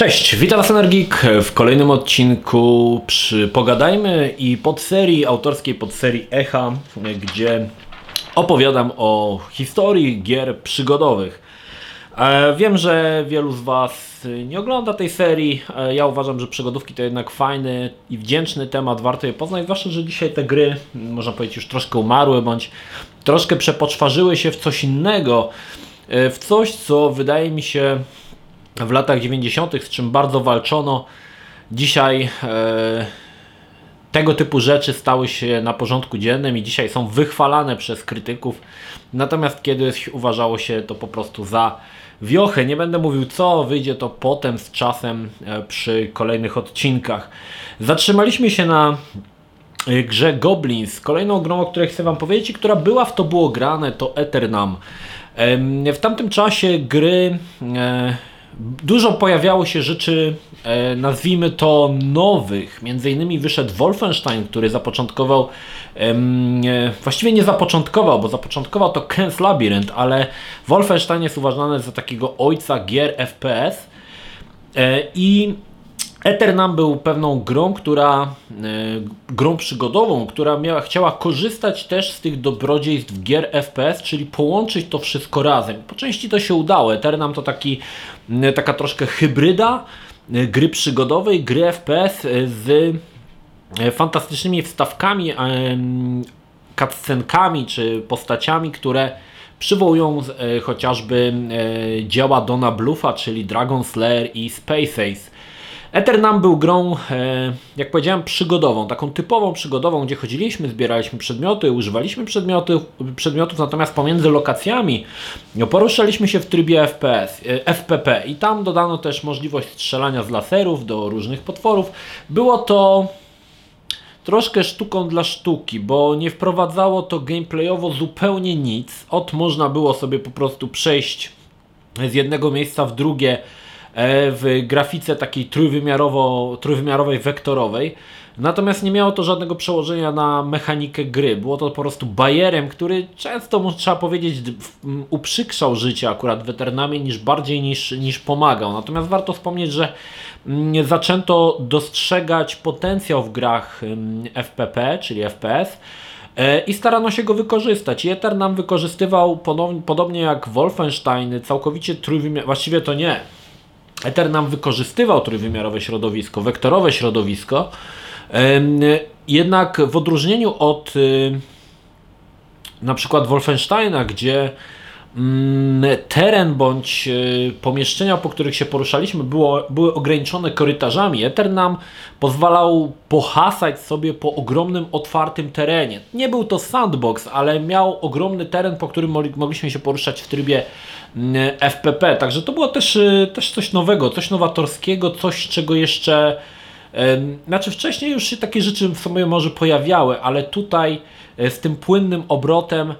Cześć, witam Was Energik w kolejnym odcinku przy Pogadajmy i podserii, autorskiej podserii Echa, gdzie opowiadam o historii gier przygodowych. E, Wiem, że wielu z Was nie ogląda tej serii. E, Ja uważam, że przygodówki to jednak fajny i wdzięczny temat, warto je poznać, zwłaszcza, że dzisiaj te gry, można powiedzieć, już troszkę umarły, bądź troszkę przepoczwarzyły się w coś innego, e, w coś, co wydaje mi się w latach 90., z czym bardzo walczono. Dzisiaj e, tego typu rzeczy stały się na porządku dziennym i dzisiaj są wychwalane przez krytyków. Natomiast kiedyś uważało się to po prostu za wiochę. Nie będę mówił co, wyjdzie to potem z czasem e, przy kolejnych odcinkach. Zatrzymaliśmy się na e, grze Goblins. Kolejną grą, o której chcę Wam powiedzieć i która była w to było grane, to Eternam. W tamtym czasie gry e, dużo pojawiało się rzeczy, e, nazwijmy to nowych. Między innymi wyszedł Wolfenstein, który zapoczątkował, e, właściwie nie zapoczątkował, bo zapoczątkował to Ken's Labyrinth, ale Wolfenstein jest uważany za takiego ojca gier FPS. E, I Eternam był pewną grą, która, e, grą przygodową, która miała, chciała korzystać też z tych dobrodziejstw gier FPS, czyli połączyć to wszystko razem. Po części to się udało. Eternam to taki, taka troszkę hybryda e, gry przygodowej, gry FPS e, z fantastycznymi wstawkami, cutscenkami czy postaciami, które przywołują chociażby dzieła Dona Bluffa, czyli Dragon Slayer i Space Ace. Eternam był grą, e, jak powiedziałem, przygodową, taką typową przygodową, gdzie chodziliśmy, zbieraliśmy przedmioty, używaliśmy przedmiotów, przedmiotów natomiast pomiędzy lokacjami poruszaliśmy się w trybie FPS, e, FPP i tam dodano też możliwość strzelania z laserów do różnych potworów. Było to troszkę sztuką dla sztuki, bo nie wprowadzało to gameplayowo zupełnie nic. Od można było sobie po prostu przejść z jednego miejsca w drugie w grafice takiej trójwymiarowo, trójwymiarowej, wektorowej. Natomiast nie miało to żadnego przełożenia na mechanikę gry. Było to po prostu bajerem, który często, trzeba powiedzieć, uprzykrzał życie akurat weteranami niż bardziej niż, niż pomagał. Natomiast warto wspomnieć, że mm, zaczęto dostrzegać potencjał w grach ym, FPP, czyli FPS. E, I starano się go wykorzystać. I Eternam wykorzystywał ponow- podobnie jak Wolfenstein całkowicie trójwymiarowe, właściwie to nie. Eternam wykorzystywał trójwymiarowe środowisko, wektorowe środowisko, jednak w odróżnieniu od na przykład Wolfensteina, gdzie mm, teren bądź y, pomieszczenia, po których się poruszaliśmy, było, były ograniczone korytarzami. Eternam pozwalał pohasać sobie po ogromnym, otwartym terenie. Nie był to sandbox, ale miał ogromny teren, po którym mogli- mogliśmy się poruszać w trybie FPP. Także to było też, y, też coś nowego, coś nowatorskiego, coś, czego jeszcze. em, Znaczy, wcześniej już się takie rzeczy w sobie może pojawiały, ale tutaj e, z tym płynnym obrotem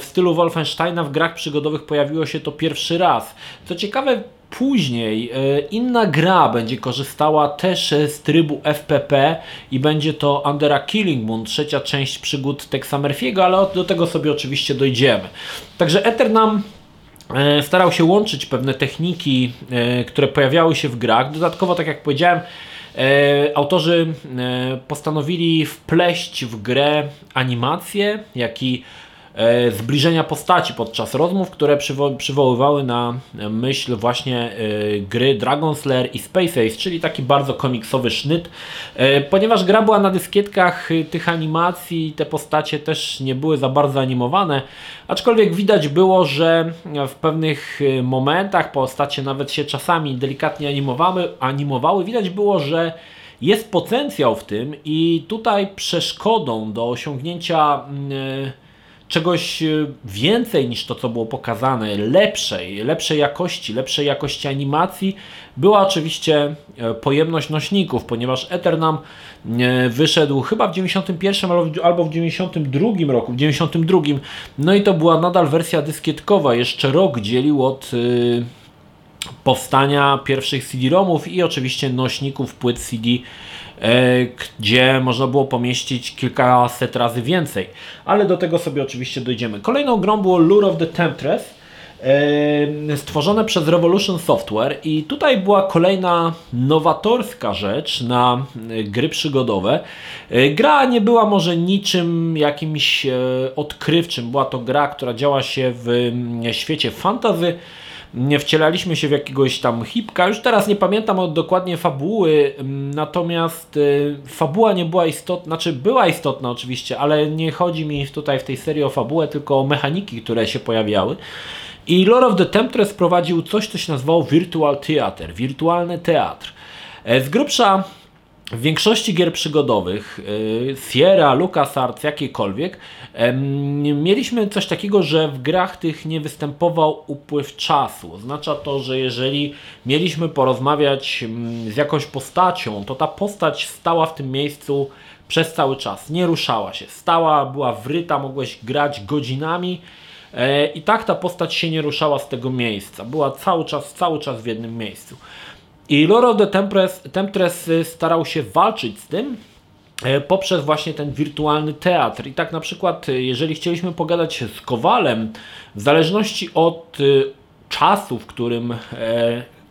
w stylu Wolfensteina w grach przygodowych pojawiło się to pierwszy raz. Co ciekawe, później e, inna gra będzie korzystała też e, z trybu FPP i będzie to Undera Killing Moon, trzecia część przygód Texa Murphy'ego, ale do tego sobie oczywiście dojdziemy. Także Eternam e, starał się łączyć pewne techniki, e, które pojawiały się w grach. Dodatkowo, tak jak powiedziałem, e, autorzy e, postanowili wpleść w grę animacje, jak i e, zbliżenia postaci podczas rozmów, które przywo- przywoływały na myśl właśnie e, gry Dragon Slayer i Space Ace, czyli taki bardzo komiksowy sznyt. E, Ponieważ gra była na dyskietkach e, tych animacji, te postacie też nie były za bardzo animowane, aczkolwiek widać było, że w pewnych e, momentach postacie nawet się czasami delikatnie animowały, animowały. widać było, że jest potencjał w tym i tutaj przeszkodą do osiągnięcia e, czegoś e, więcej niż to, co było pokazane, lepszej, lepszej jakości, lepszej jakości animacji, była oczywiście e, pojemność nośników, ponieważ Eternam e, wyszedł chyba w 91 albo w- albo w 92 roku, w 92, no i to była nadal wersja dyskietkowa, jeszcze rok dzielił od powstania pierwszych CD-ROMów i oczywiście nośników płyt CD, gdzie można było pomieścić kilkaset razy więcej. Ale do tego sobie oczywiście dojdziemy. Kolejną grą było Lure of the Temptress. e, stworzone przez Revolution Software i tutaj była kolejna nowatorska rzecz na e, gry przygodowe. E, gra nie była może niczym jakimś odkrywczym, była to gra, która działa się w świecie fantazy, nie wcielaliśmy się w jakiegoś tam hipka. Już teraz nie pamiętam od dokładnie fabuły, mm, natomiast y, fabuła nie była istotna, znaczy była istotna oczywiście, ale nie chodzi mi tutaj w tej serii o fabułę, tylko o mechaniki, które się pojawiały. I Lord of the Temptress prowadził coś, co się nazywało Virtual Theater, wirtualny teatr. E, z grubsza w większości gier przygodowych, y, Sierra, LucasArts, jakiekolwiek, mieliśmy coś takiego, że w grach tych nie występował upływ czasu. Oznacza to, że jeżeli mieliśmy porozmawiać mm, z jakąś postacią, to ta postać stała w tym miejscu przez cały czas, nie ruszała się, stała, była wryta, mogłeś grać godzinami e, i tak ta postać się nie ruszała z tego miejsca, była cały czas, cały czas w jednym miejscu. I Loro de Temptres, Temptres y, starał się walczyć z tym e, poprzez właśnie ten wirtualny teatr. I tak na przykład, y, jeżeli chcieliśmy pogadać z Kowalem, w zależności od y, czasu, w którym e,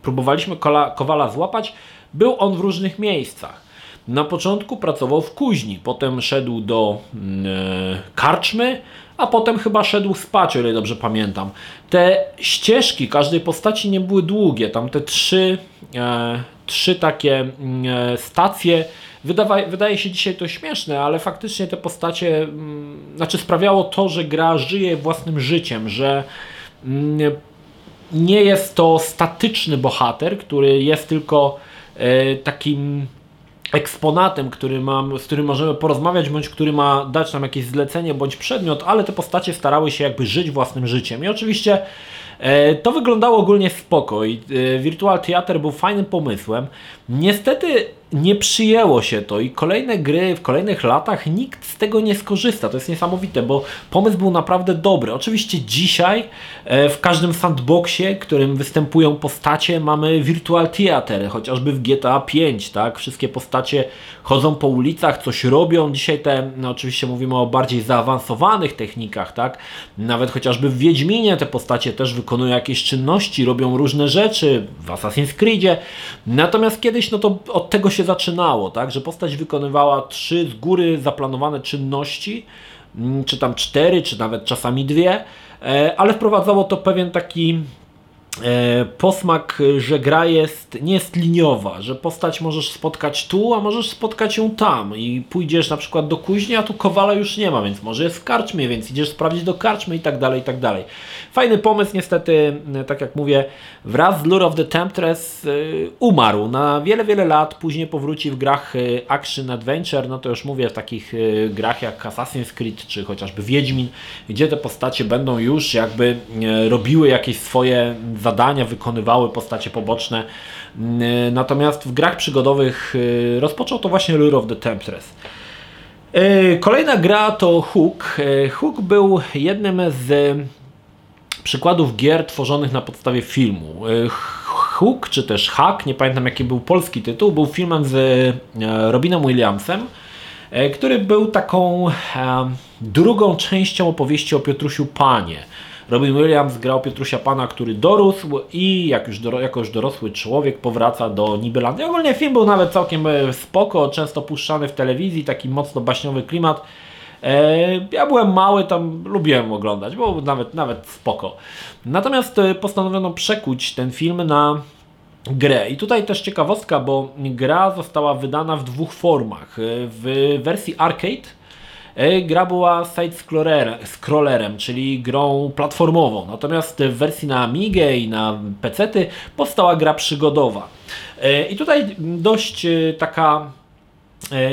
próbowaliśmy Kowala złapać, był on w różnych miejscach. Na początku pracował w kuźni, potem szedł do mm, e, karczmy, a potem chyba szedł spać, o ile dobrze pamiętam. Te ścieżki każdej postaci nie były długie, tam te trzy, e, trzy takie mm, e, stacje. Wydawa, wydaje się dzisiaj to śmieszne, ale faktycznie te postacie, m, mm, znaczy sprawiało to, że gra żyje własnym życiem, że m, mm, nie jest to statyczny bohater, który jest tylko e, takim eksponatem, który mam, z którym możemy porozmawiać, bądź który ma dać nam jakieś zlecenie bądź przedmiot, ale te postacie starały się jakby żyć własnym życiem. I oczywiście to wyglądało ogólnie spoko i e, Virtual Theater był fajnym pomysłem. Niestety nie przyjęło się to i kolejne gry w kolejnych latach nikt z tego nie skorzysta. To jest niesamowite, bo pomysł był naprawdę dobry. Oczywiście dzisiaj e, w każdym sandboxie, którym występują postacie, mamy virtual theater, chociażby w GTA 5, tak? Wszystkie postacie chodzą po ulicach, coś robią. Dzisiaj te, no oczywiście mówimy o bardziej zaawansowanych technikach, tak? Nawet chociażby w Wiedźminie te postacie też wykonują jakieś czynności, robią różne rzeczy, w Assassin's Creedzie. Natomiast kiedyś no to od tego się zaczynało, tak, że postać wykonywała trzy z góry zaplanowane czynności, mm, czy tam cztery, czy nawet czasami dwie, e, ale wprowadzało to pewien taki posmak, że gra jest, nie jest liniowa, że postać możesz spotkać tu, a możesz spotkać ją tam i pójdziesz na przykład do kuźni, a tu kowala już nie ma, więc może jest w karczmie, więc idziesz sprawdzić do karczmy i tak dalej, i tak dalej. Fajny pomysł, niestety, e, tak jak mówię, wraz z Lure of the Temptress umarł na wiele, wiele lat, później powróci w grach Action Adventure, no to już mówię, w takich grach jak Assassin's Creed, czy chociażby Wiedźmin, gdzie te postacie będą już jakby robiły jakieś swoje zadania wykonywały postacie poboczne. Mm, natomiast w grach przygodowych y, rozpoczął to właśnie Lure of the Temptress. Y, kolejna gra to Hook. Hook był jednym z przykładów gier tworzonych na podstawie filmu. Hook, czy też Hack, nie pamiętam jaki był polski tytuł, był filmem z Robinem Williamsem, który był taką drugą częścią opowieści o Piotrusiu Panie. Robin Williams grał Piotrusia Pana, który dorósł i jak już do, jako już dorosły człowiek powraca do Nibelandii. Ogólnie film był nawet całkiem e, spoko, często puszczany w telewizji, taki mocno baśniowy klimat. E, ja byłem mały, tam lubiłem oglądać, bo nawet, nawet spoko. Natomiast e, postanowiono przekuć ten film na grę. I tutaj też ciekawostka, bo gra została wydana w dwóch formach. W wersji arcade gra była side-scrollerem, czyli grą platformową. Natomiast w wersji na Amigę i na PC-ty powstała gra przygodowa. E, I tutaj dość e, taka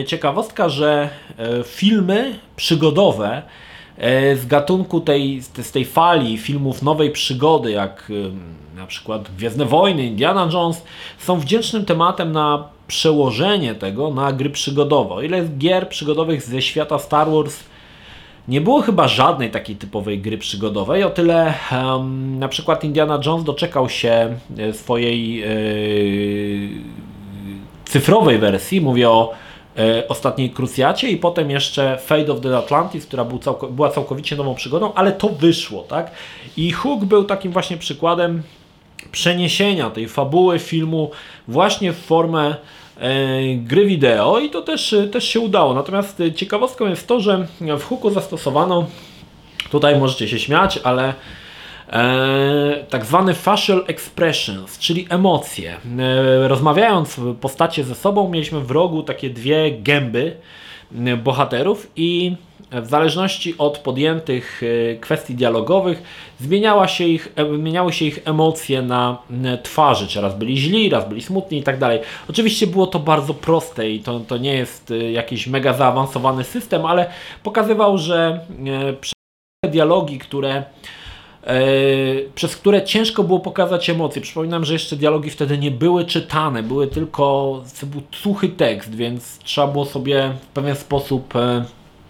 ciekawostka, że filmy przygodowe z gatunku tej, z tej fali filmów nowej przygody, jak na przykład Gwiezdne Wojny, Indiana Jones, są wdzięcznym tematem na przełożenie tego na gry przygodowe. O ile gier przygodowych ze świata Star Wars nie było chyba żadnej takiej typowej gry przygodowej, o tyle um, na przykład Indiana Jones doczekał się e, swojej yy, cyfrowej wersji, mówię o e, ostatniej Krucjacie i potem jeszcze Fate of the Atlantis, która był całko, była całkowicie nową przygodą, ale to wyszło, tak? I Hook był takim właśnie przykładem przeniesienia tej fabuły filmu właśnie w formę e, gry wideo i to też, też się udało. Natomiast ciekawostką jest to, że w Hooku zastosowano, tutaj możecie się śmiać, ale e, tak zwany facial expressions, czyli emocje. E, rozmawiając postacie ze sobą, mieliśmy w rogu takie dwie gęby e, bohaterów i w zależności od podjętych e, kwestii dialogowych zmieniała się ich, e, zmieniały się ich emocje na twarzy, czy raz byli źli, raz byli smutni i tak dalej. Oczywiście było to bardzo proste i to, to nie jest jakiś mega zaawansowany system, ale pokazywał, że dialogi, które przez które ciężko było pokazać emocje. Przypominam, że jeszcze dialogi wtedy nie były czytane, były tylko był suchy tekst, więc trzeba było sobie w pewien sposób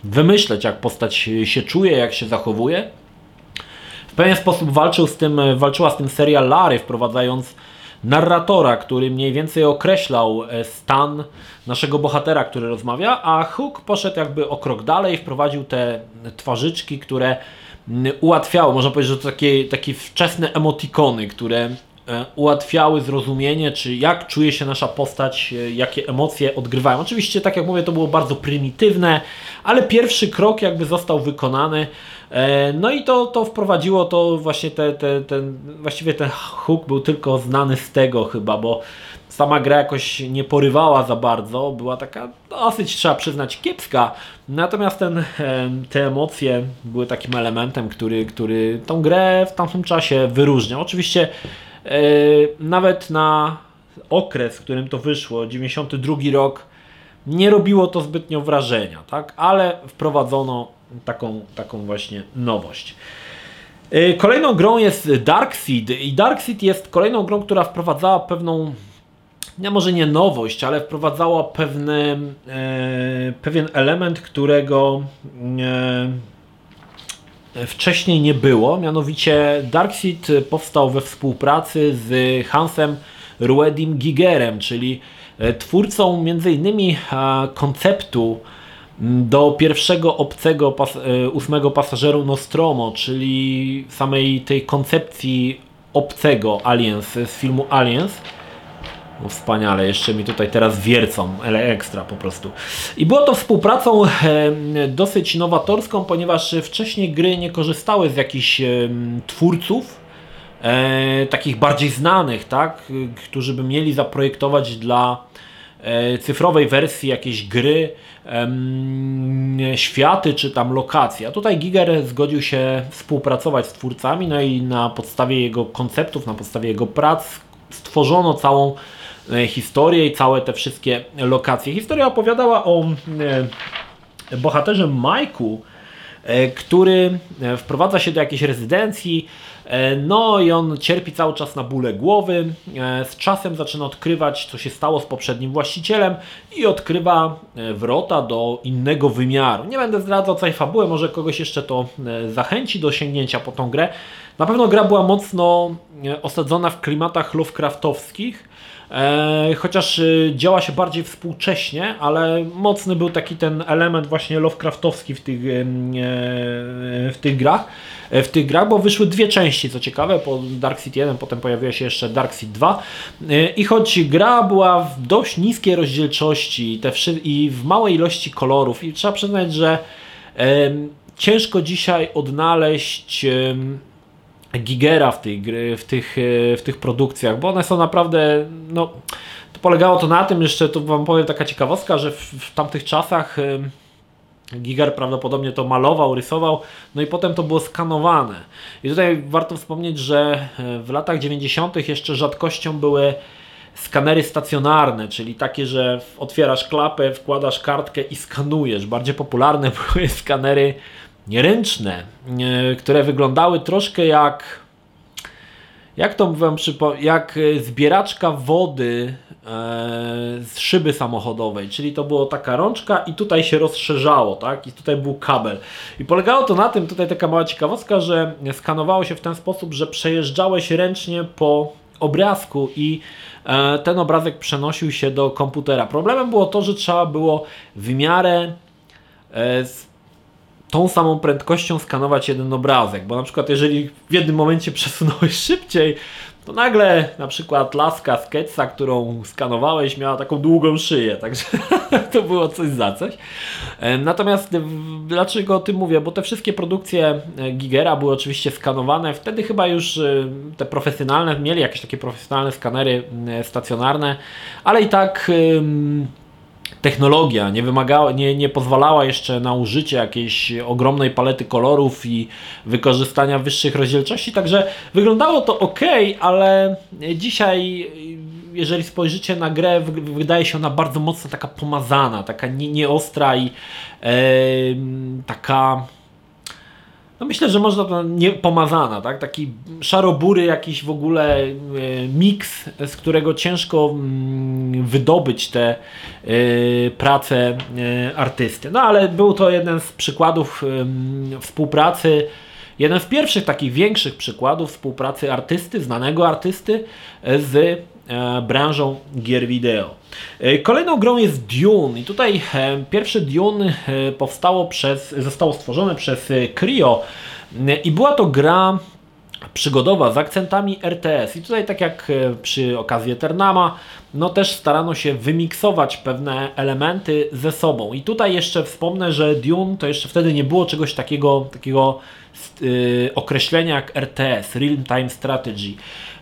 wymyśleć, jak postać się czuje, jak się zachowuje. W pewien sposób walczył z tym, walczyła z tym serial Larry, wprowadzając narratora, który mniej więcej określał e, stan naszego bohatera, który rozmawia, a Hook poszedł jakby o krok dalej, wprowadził te twarzyczki, które ułatwiały, można powiedzieć, że to takie, takie wczesne emotikony, które E, ułatwiały zrozumienie, czy jak czuje się nasza postać, e, jakie emocje odgrywają. Oczywiście, tak jak mówię, to było bardzo prymitywne, ale pierwszy krok jakby został wykonany. E, no i to, to wprowadziło to właśnie te, te, ten, właściwie ten hook był tylko znany z tego chyba, bo sama gra jakoś nie porywała za bardzo, była taka dosyć, trzeba przyznać, kiepska. Natomiast ten, te emocje były takim elementem, który, który tą grę w tamtym czasie wyróżniał. Oczywiście E, nawet na okres, w którym to wyszło, 92 rok, nie robiło to zbytnio wrażenia, tak? ale wprowadzono taką, taką właśnie nowość. E, kolejną grą jest Darkseid i Darkseid jest kolejną grą, która wprowadzała pewną, nie może nie nowość, ale wprowadzała pewny, e, pewien element, którego e, wcześniej nie było. Mianowicie Darkseid powstał we współpracy z Hansem Ruedim Gigerem, czyli e, twórcą m.in. konceptu do pierwszego obcego pas e, ósmego pasażeru Nostromo, czyli samej tej koncepcji obcego Aliens z filmu Aliens. No wspaniale, jeszcze mi tutaj teraz wiercą, ale ekstra po prostu. I było to współpracą e, dosyć nowatorską, ponieważ wcześniej gry nie korzystały z jakichś e, twórców, e, takich bardziej znanych, tak, którzy by mieli zaprojektować dla e, cyfrowej wersji jakiejś gry światy czy tam lokacje. A tutaj Giger zgodził się współpracować z twórcami, no i na podstawie jego konceptów, na podstawie jego prac stworzono całą E, historię i całe te wszystkie lokacje. Historia opowiadała o e, bohaterze Majku, e, który wprowadza się do jakiejś rezydencji, no i on cierpi cały czas na bóle głowy. Z czasem zaczyna odkrywać, co się stało z poprzednim właścicielem i odkrywa wrota do innego wymiaru. Nie będę zdradzał całej fabuły, może kogoś jeszcze to zachęci do sięgnięcia po tą grę. Na pewno gra była mocno osadzona w klimatach Lovecraftowskich, E, chociaż y, działa się bardziej współcześnie, ale mocny był taki ten element właśnie Lovecraftowski w tych, e, w tych grach. E, w tych grach, bo wyszły dwie części, co ciekawe, po Dark City 1, potem pojawiła się jeszcze Dark City 2 i choć gra była w dość niskiej rozdzielczości te i w małej ilości kolorów i trzeba przyznać, że ciężko dzisiaj odnaleźć Gigera w, tej gry, w, tych, e, w tych produkcjach, bo one są naprawdę, no, to polegało to na tym, jeszcze tu Wam powiem taka ciekawostka, że w, w tamtych czasach e, Giger prawdopodobnie to malował, rysował, no i potem to było skanowane. I tutaj warto wspomnieć, że e, w latach 90. jeszcze rzadkością były skanery stacjonarne, czyli takie, że otwierasz klapę, wkładasz kartkę i skanujesz. Bardziej popularne były skanery nieręczne, które wyglądały troszkę jak jak to wam jak zbieraczka wody e, z szyby samochodowej, czyli to była taka rączka i tutaj się rozszerzało, tak? I tutaj był kabel. I polegało to na tym, tutaj taka mała ciekawostka, że skanowało się w ten sposób, że przejeżdżałeś ręcznie po obrazku i e, ten obrazek przenosił się do komputera. Problemem było to, że trzeba było w miarę e, tą samą prędkością skanować jeden obrazek, bo na przykład jeżeli w jednym momencie przesunąłeś szybciej, to nagle na przykład laska z którą skanowałeś, miała taką długą szyję, także to było coś za coś. E, natomiast dlaczego o tym mówię? Bo te wszystkie produkcje e, Gigera były oczywiście skanowane, wtedy chyba już e, te profesjonalne, mieli jakieś takie profesjonalne skanery stacjonarne, ale i tak technologia nie, wymagała, nie, nie pozwalała jeszcze na użycie jakiejś ogromnej palety kolorów i wykorzystania wyższych rozdzielczości, także wyglądało to ok, ale dzisiaj jeżeli spojrzycie na grę, wydaje się ona bardzo mocno taka pomazana, taka nieostra nie i taka no myślę, że można to nie pomazana, tak? Taki szarobury jakiś w ogóle e, miks, z którego ciężko mm, wydobyć te e, prace e, artysty. No ale był to jeden z przykładów współpracy jeden z pierwszych takich większych przykładów współpracy artysty, znanego artysty z branżą gier wideo. Kolejną grą jest Dune i tutaj pierwszy Dune powstało przez, zostało stworzone przez Cryo i była to gra przygodowa z akcentami RTS. I tutaj, tak jak przy okazji Eternama, no też starano się wymiksować pewne elementy ze sobą. I tutaj jeszcze wspomnę, że Dune to jeszcze wtedy nie było czegoś takiego, takiego yy, określenia jak RTS, Real Time Strategy.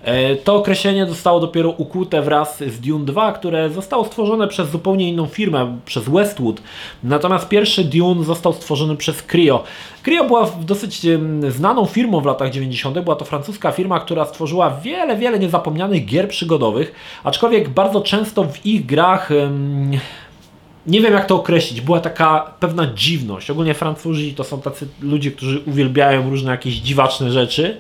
E, to określenie zostało dopiero ukute wraz z Dune 2, które zostało stworzone przez zupełnie inną firmę, przez Westwood. Natomiast pierwszy Dune został stworzony przez Cryo. Cryo była dosyć znaną firmą w latach 90. Była to francuska firma, która stworzyła wiele, wiele niezapomnianych gier przygodowych, aczkolwiek bardzo często w ich grach nie wiem jak to określić, była taka pewna dziwność. Ogólnie Francuzi to są tacy ludzie, którzy uwielbiają różne jakieś dziwaczne rzeczy.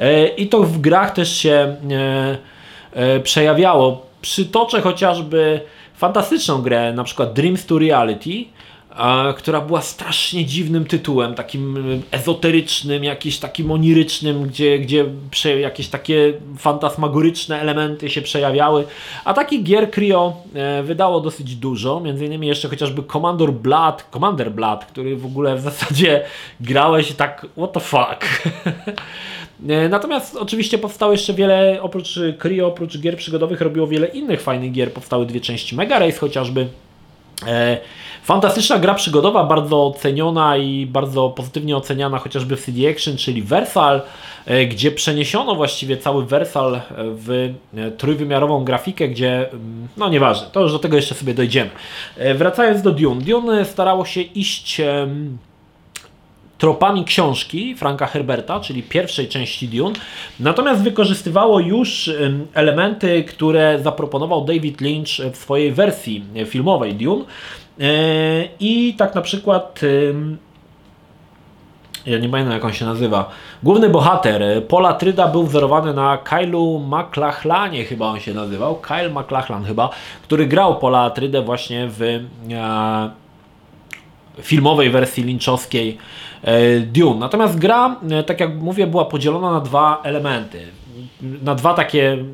E, I to w grach też się e, e, przejawiało. Przytoczę chociażby fantastyczną grę, na przykład Dreams to Reality, która była strasznie dziwnym tytułem, takim ezoterycznym, jakimś takim onirycznym, gdzie, gdzie jakieś takie fantasmagoryczne elementy się przejawiały. A takich gier Cryo wydało dosyć dużo, między innymi jeszcze chociażby Commander Blood, Commander Blood, który w ogóle w zasadzie grałeś tak what the fuck. E, natomiast oczywiście powstało jeszcze wiele, oprócz Cryo, oprócz gier przygodowych robiło wiele innych fajnych gier. Powstały dwie części Mega Race chociażby. E, fantastyczna gra przygodowa, bardzo oceniona i bardzo pozytywnie oceniana chociażby w CD Action, czyli Versal, e, gdzie przeniesiono właściwie cały Versal w trójwymiarową grafikę, gdzie, mm, no nieważne, to już do tego jeszcze sobie dojdziemy. Wracając do Dune. Dune starało się iść tropami książki Franka Herberta, czyli pierwszej części Dune, natomiast wykorzystywało już elementy, które zaproponował David Lynch w swojej wersji filmowej Dune. E, I tak na przykład ja nie pamiętam jak on się nazywa. Główny bohater Pola Tryda był wzorowany na Kylu McLachlanie, chyba on się nazywał. Kyle McLachlan chyba, który grał Pola Trydę właśnie w e, filmowej wersji lynchowskiej e, Dune. Natomiast gra, e, tak jak mówię, była podzielona na dwa elementy. Na dwa takie,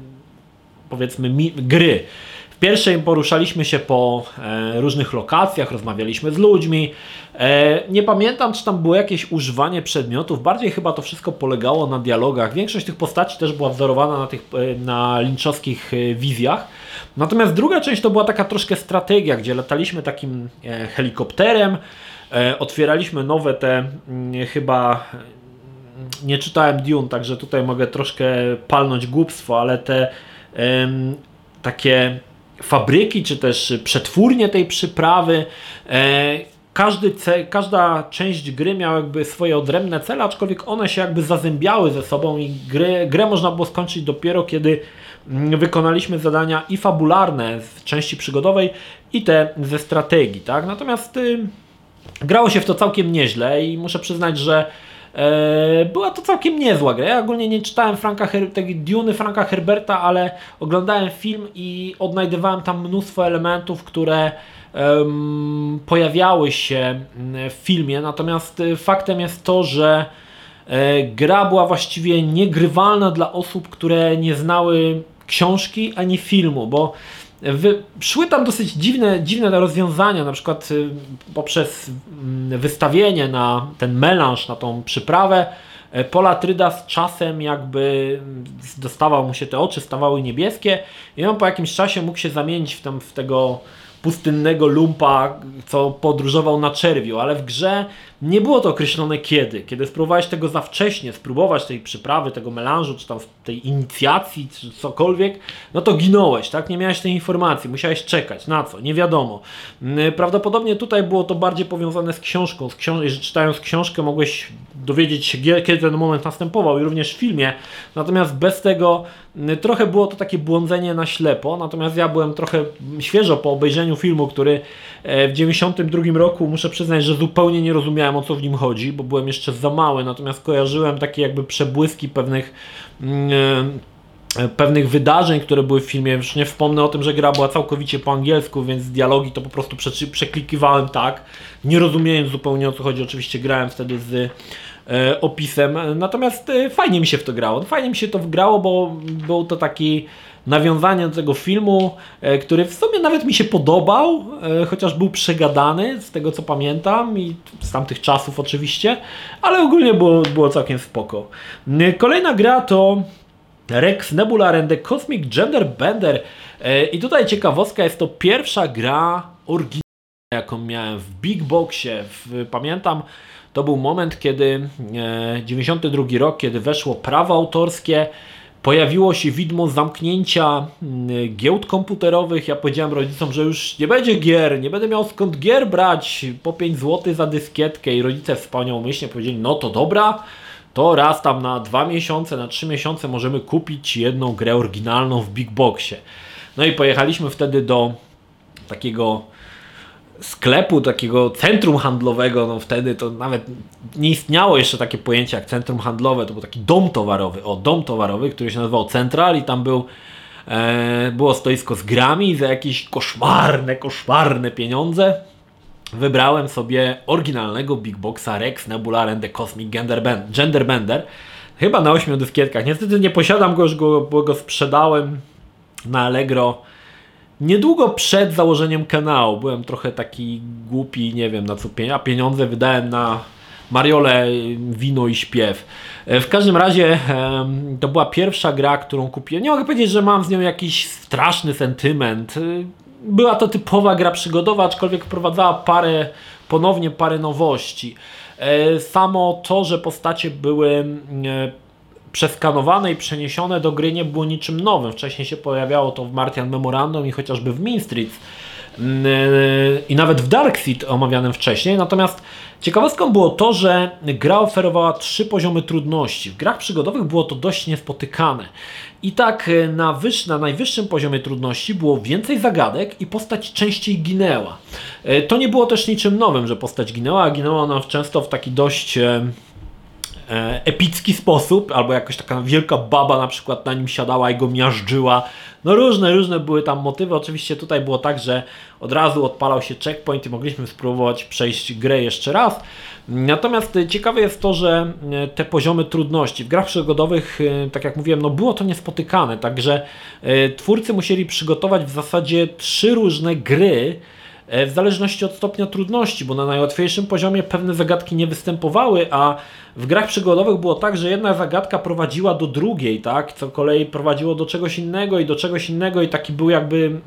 powiedzmy, gry. W pierwszej poruszaliśmy się po e, różnych lokacjach, rozmawialiśmy z ludźmi. nie pamiętam, czy tam było jakieś używanie przedmiotów, bardziej chyba to wszystko polegało na dialogach. Większość tych postaci też była wzorowana na tych na lynchowskich wizjach. Natomiast druga część to była taka troszkę strategia, gdzie lataliśmy takim helikopterem, E, otwieraliśmy nowe te mm, chyba nie czytałem Dune, także tutaj mogę troszkę palnąć głupstwo, ale te takie fabryki, czy też przetwórnie tej przyprawy. E, każdy każda część gry miała jakby swoje odrębne cele, aczkolwiek one się jakby zazębiały ze sobą i grę, grę można było skończyć dopiero kiedy mm, wykonaliśmy zadania i fabularne w części przygodowej i te ze strategii, tak? Natomiast y, Grało się w to całkiem nieźle i muszę przyznać, że e, była to całkiem niezła gra. Ja ogólnie nie czytałem Franka Her tej Duny Franka Herberta, ale oglądałem film i odnajdywałem tam mnóstwo elementów, które pojawiały się w filmie. Natomiast e, faktem jest to, że E, gra była właściwie niegrywalna dla osób, które nie znały książki ani filmu, bo szły tam dosyć dziwne, dziwne rozwiązania, na przykład y, poprzez y, wystawienie na ten melanż, na tą przyprawę. E, Polatryda z czasem jakby dostawał mu się te oczy, stawały niebieskie i on po jakimś czasie mógł się zamienić w, tam, w tego pustynnego lumpa, co podróżował na czerwiu, ale w grze nie było to określone kiedy. Kiedy spróbowałeś tego za wcześnie, spróbować tej przyprawy, tego melanżu, czy tam tej inicjacji, czy cokolwiek, no to ginąłeś, tak? Nie miałeś tej informacji, musiałeś czekać. Na co? Nie wiadomo. Mm, prawdopodobnie tutaj było to bardziej powiązane z książką. Z książ czytając książkę mogłeś dowiedzieć się, kiedy ten moment następował i również w filmie. Natomiast bez tego mm, trochę było to takie błądzenie na ślepo. Natomiast ja byłem trochę świeżo po obejrzeniu filmu, który e, w 92 roku muszę przyznać, że zupełnie nie rozumiałem o co w nim chodzi, bo byłem jeszcze za mały. Natomiast kojarzyłem takie jakby przebłyski pewnych mm, e, pewnych wydarzeń, które były w filmie. Już nie wspomnę o tym, że gra była całkowicie po angielsku, więc dialogi to po prostu przeklikiwałem tak, nie rozumiejąc zupełnie o co chodzi. Oczywiście grałem wtedy z opisem. Natomiast e, fajnie mi się w to grało. Fajnie mi się to grało, bo był to taki nawiązanie do tego filmu, e, który w sumie nawet mi się podobał, chociaż był przegadany z tego co pamiętam i z tamtych czasów oczywiście, ale ogólnie było, było całkiem spoko. Kolejna gra to Rex Nebular and the Cosmic Gender Bender i tutaj ciekawostka, jest to pierwsza gra oryginalna, jaką miałem w Big Boxie. W, pamiętam to był moment, kiedy 92 e, rok, kiedy weszło prawo autorskie, pojawiło się widmo zamknięcia mm, giełd komputerowych. Ja powiedziałem rodzicom, że już nie będzie gier, nie będę miał skąd gier brać po 5 zł za dyskietkę i rodzice wspaniałomyślnie powiedzieli, no to dobra, to raz tam na dwa miesiące, na trzy miesiące możemy kupić jedną grę oryginalną w Big Boxie. No i pojechaliśmy wtedy do takiego sklepu, takiego centrum handlowego, no wtedy to nawet nie istniało jeszcze takie pojęcie jak centrum handlowe, to był taki dom towarowy, o dom towarowy, który się nazywał Central i tam był e, było stoisko z grami za jakieś koszmarne, koszmarne pieniądze. Wybrałem sobie oryginalnego Big Boxa Rex Nebular and the Cosmic Gender Bender. Chyba na 8 dyskietkach. Niestety nie posiadam go, już go, bo go sprzedałem na Allegro Niedługo przed założeniem kanału byłem trochę taki głupi, nie wiem na co a pieniądze wydałem na Mariole, wino i śpiew. E, w każdym razie to była pierwsza gra, którą kupiłem. Nie mogę powiedzieć, że mam z nią jakiś straszny sentyment. E, była to typowa gra przygodowa, aczkolwiek wprowadzała parę, ponownie parę nowości. E, samo to, że postacie były przeskanowane i przeniesione do gry nie było niczym nowym. Wcześniej się pojawiało to w Martian Memorandum i chociażby w Mean Streets yy, i nawet w Dark Seed omawianym wcześniej. Natomiast ciekawostką było to, że gra oferowała trzy poziomy trudności. W grach przygodowych było to dość niespotykane. I tak yy, na, wyż, na najwyższym poziomie trudności było więcej zagadek i postać częściej ginęła. Yy, to nie było też niczym nowym, że postać ginęła, a ginęła ona często w taki dość epicki sposób, albo jakaś taka wielka baba na przykład na nim siadała i go miażdżyła. No różne, różne były tam motywy. Oczywiście tutaj było tak, że od razu odpalał się checkpoint i mogliśmy spróbować przejść grę jeszcze raz. Natomiast ciekawe jest to, że e, te poziomy trudności w grach przygodowych, e, tak jak mówiłem, no było to niespotykane, także twórcy musieli przygotować w zasadzie trzy różne gry, w zależności od stopnia trudności, bo na najłatwiejszym poziomie pewne zagadki nie występowały, a w grach przygodowych było tak, że jedna zagadka prowadziła do drugiej, tak? Co kolei prowadziło do czegoś innego i do czegoś innego i taki był jakby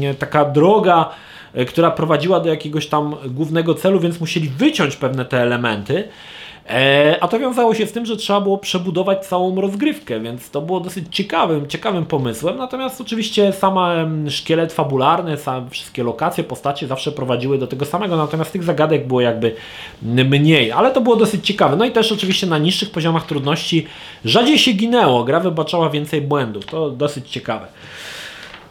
yy, taka droga, yy, która prowadziła do jakiegoś tam głównego celu, więc musieli wyciąć pewne te elementy. E, a to wiązało się z tym, że trzeba było przebudować całą rozgrywkę, więc to było dosyć ciekawym, ciekawym pomysłem. Natomiast oczywiście sama szkielet fabularny, wszystkie lokacje, postacie zawsze prowadziły do tego samego, natomiast tych zagadek było jakby mniej, ale to było dosyć ciekawe. No i też oczywiście na niższych poziomach trudności rzadziej się ginęło, gra wybaczała więcej błędów, to dosyć ciekawe.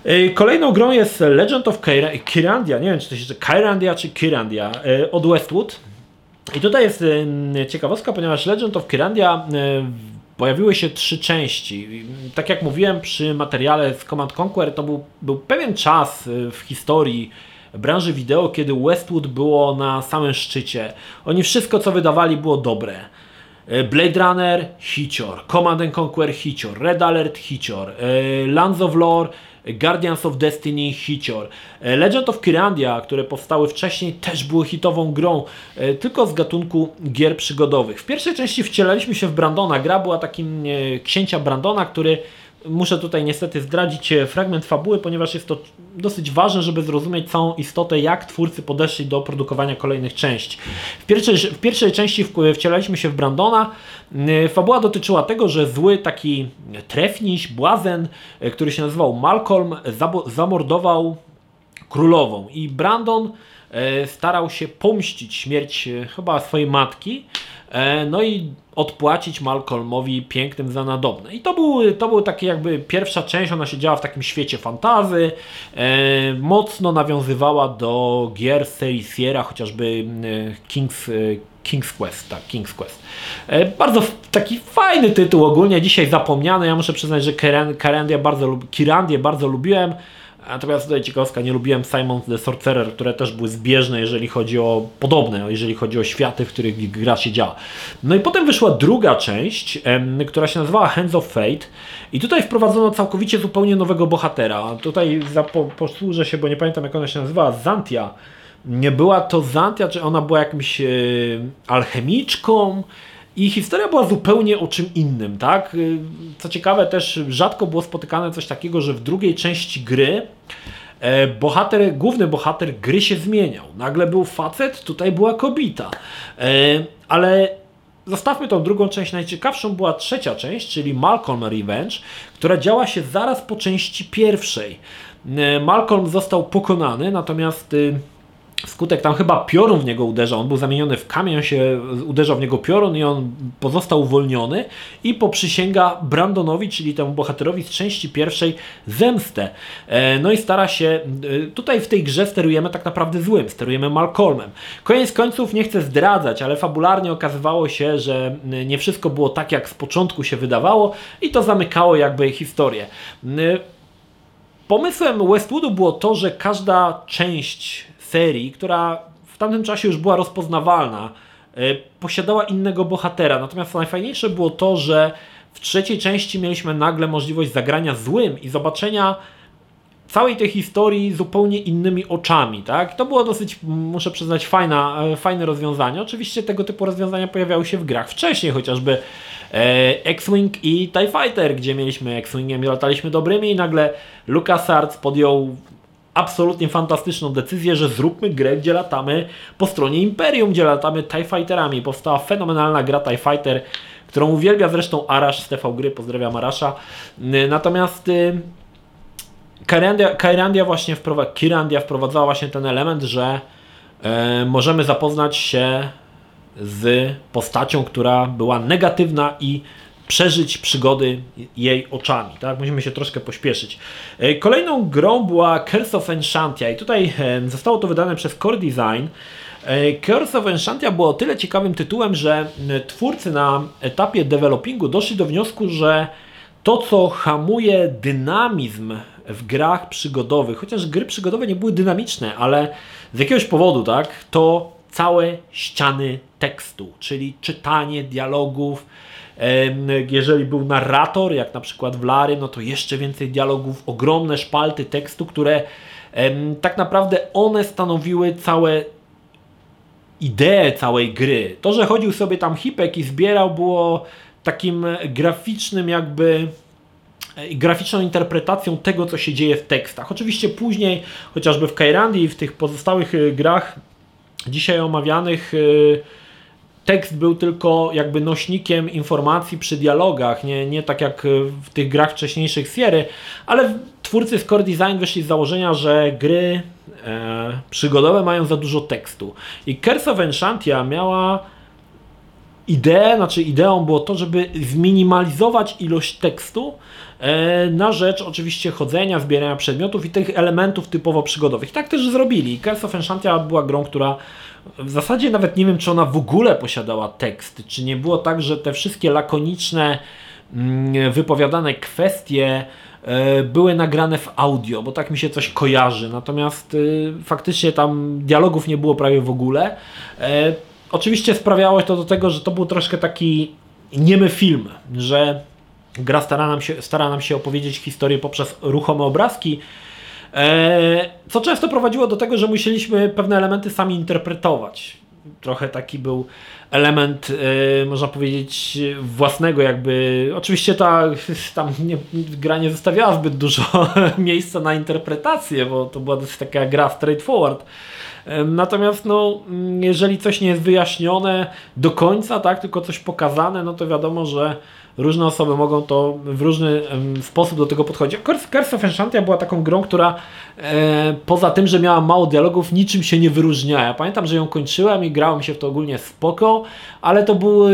E, kolejną grą jest Legend of Kyrandia, nie wiem czy to się Kyrandia czy Kyrandia e, od Westwood. I tutaj jest ciekawostka, ponieważ Legend of Kyrandia pojawiły się trzy części. Tak jak mówiłem przy materiale z Command Conquer, to był, był pewien czas y, w historii branży wideo, kiedy Westwood było na samym szczycie. Oni wszystko co wydawali było dobre. Blade Runner, Hicior, Command and Conquer, Hicior, Red Alert, Hicior, Lands of Lore, Guardians of Destiny, Hicior. E, Legend of Kyrandia, które powstały wcześniej, też były hitową grą, tylko z gatunku gier przygodowych. W pierwszej części wcielaliśmy się w Brandona. Gra była takim księcia Brandona, który Muszę tutaj niestety zdradzić e, fragment fabuły, ponieważ jest to dosyć ważne, żeby zrozumieć całą istotę, jak twórcy podeszli do produkowania kolejnych części. W pierwszej, w pierwszej części wcielaliśmy się w Brandona. E, fabuła dotyczyła tego, że zły taki trefniś, błazen, e, który się nazywał Malcolm, zamordował królową i Brandon starał się pomścić śmierć chyba swojej matki E, no i odpłacić Malcolmowi pięknym za nadobne. I to był, to był taki jakby pierwsza część, ona się działa w takim świecie fantazy, e, mocno nawiązywała do gier serii Sierra, chociażby e, King's, King's Quest, tak, King's Quest. Bardzo taki fajny tytuł ogólnie, dzisiaj zapomniany, ja muszę przyznać, że Kirandię bardzo, Kirandię bardzo lubiłem, Natomiast tutaj ciekawostka, nie lubiłem Simon the Sorcerer, które też były zbieżne, jeżeli chodzi o podobne, jeżeli chodzi o światy, w których gra się działa. No i potem wyszła druga część, która się nazywała Hands of Fate i tutaj wprowadzono całkowicie zupełnie nowego bohatera. Tutaj posłużę się, bo nie pamiętam jak ona się nazywała, Zantia. Nie była to Zantia, czy ona była jakimś e, alchemiczką, i historia była zupełnie o czym innym, tak? Y, co ciekawe, też rzadko było spotykane coś takiego, że w drugiej części gry e, bohater, główny bohater gry się zmieniał. Nagle był facet, tutaj była kobieta. E, ale zostawmy tą drugą część. Najciekawszą była trzecia część, czyli Malcolm Revenge, która działa się zaraz po części pierwszej. E, Malcolm został pokonany, natomiast y, Skutek tam chyba piorun w niego uderza. On był zamieniony w kamień, się uderzał w niego piorun i on pozostał uwolniony i poprzysięga Brandonowi, czyli temu bohaterowi z części pierwszej, zemstę. E, no i stara się. E, tutaj w tej grze sterujemy tak naprawdę złym, sterujemy Malcolmem. Koniec końców nie chcę zdradzać, ale fabularnie okazywało się, że nie wszystko było tak, jak z początku się wydawało i to zamykało jakby historię. E, pomysłem Westwoodu było to, że każda część serii, która w tamtym czasie już była rozpoznawalna, e, posiadała innego bohatera. Natomiast najfajniejsze było to, że w trzeciej części mieliśmy nagle możliwość zagrania złym i zobaczenia całej tej historii zupełnie innymi oczami. Tak? To było dosyć, muszę przyznać, fajna, e, fajne rozwiązanie. Oczywiście tego typu rozwiązania pojawiały się w grach wcześniej, chociażby e, X-Wing i TIE Fighter, gdzie mieliśmy X-Wingiem i lataliśmy dobrymi i nagle LucasArts podjął absolutnie fantastyczną decyzję, że zróbmy grę, gdzie latamy po stronie Imperium, gdzie latamy TIE Fighterami. Powstała fenomenalna gra TIE Fighter, którą uwielbia zresztą Arash z TV Gry, pozdrawiam Arasha. Natomiast y, Kairandia, Kairandia właśnie wprowadza, Kirandia wprowadzała właśnie ten element, że y, możemy zapoznać się z postacią, która była negatywna i przeżyć przygody jej oczami. Tak? Musimy się troszkę pośpieszyć. E, kolejną grą była Curse of Enchantia i tutaj e, zostało to wydane przez Core Design. E, Curse of Enchantia było o tyle ciekawym tytułem, że twórcy na etapie developingu doszli do wniosku, że to, co hamuje dynamizm w grach przygodowych, chociaż gry przygodowe nie były dynamiczne, ale z jakiegoś powodu, tak, to całe ściany tekstu, czyli czytanie dialogów, jeżeli był narrator, jak na przykład w Lary, no to jeszcze więcej dialogów, ogromne szpalty tekstu, które tak naprawdę one stanowiły całe ideę całej gry. To, że chodził sobie tam hipek i zbierał było takim graficznym jakby e, graficzną interpretacją tego, co się dzieje w tekstach. Oczywiście później, chociażby w Kairandi i w tych pozostałych e, grach dzisiaj omawianych, e, tekst był tylko jakby nośnikiem informacji przy dialogach, nie, nie tak jak w tych grach wcześniejszych Sierry, ale twórcy z Core Design wyszli z założenia, że gry e, przygodowe mają za dużo tekstu. I Curse of Enchantia miała ideę, znaczy ideą było to, żeby zminimalizować ilość tekstu na rzecz oczywiście chodzenia, zbierania przedmiotów i tych elementów typowo przygodowych. Tak też zrobili. Curse of Enchantia była grą, która w zasadzie nawet nie wiem, czy ona w ogóle posiadała tekst, czy nie było tak, że te wszystkie lakoniczne, mm, wypowiadane kwestie e, były nagrane w audio, bo tak mi się coś kojarzy. Natomiast e, faktycznie tam dialogów nie było prawie w ogóle. E, oczywiście sprawiało to do tego, że to był troszkę taki niemy film, że gra stara nam się, stara nam się opowiedzieć historię poprzez ruchome obrazki, e, co często prowadziło do tego, że musieliśmy pewne elementy sami interpretować. Trochę taki był element, e, można powiedzieć, własnego jakby. Oczywiście ta tam nie, gra nie zostawiała zbyt dużo miejsca na interpretację, bo to była dosyć taka gra straightforward. Natomiast no, jeżeli coś nie jest wyjaśnione do końca, tak, tylko coś pokazane, no to wiadomo, że różne osoby mogą to w różny sposób do tego podchodzić. Curse of Enchantia była taką grą, która e, poza tym, że miała mało dialogów, niczym się nie wyróżniała. Ja pamiętam, że ją kończyłem i grałem się w to ogólnie spoko, ale to był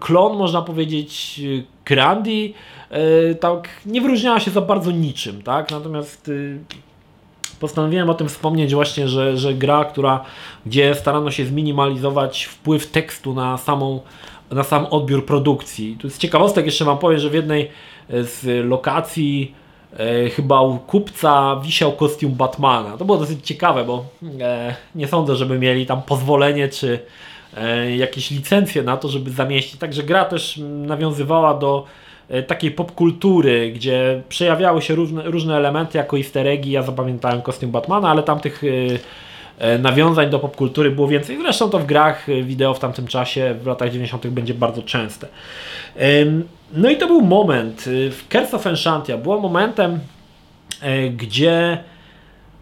klon, można powiedzieć, Grandy. E, tak, nie wyróżniała się za bardzo niczym, tak? Natomiast y, postanowiłem o tym wspomnieć właśnie, że, że gra, która, gdzie starano się zminimalizować wpływ tekstu na samą na sam odbiór produkcji. Tu z ciekawostek jeszcze Wam powiem, że w jednej z lokacji e, chyba u kupca wisiał kostium Batmana. To było dosyć ciekawe, bo e, nie sądzę, żeby mieli tam pozwolenie czy e, jakieś licencje na to, żeby zamieścić. Także gra też nawiązywała do E, takiej popkultury, gdzie przejawiały się różne, różne elementy jako easter eggi. Ja zapamiętałem kostium Batmana, ale tamtych e, e, nawiązań do popkultury było więcej. Zresztą to w grach wideo w tamtym czasie, w latach 90. będzie bardzo częste. No i to był moment w Curse of Enchantia. Było momentem, gdzie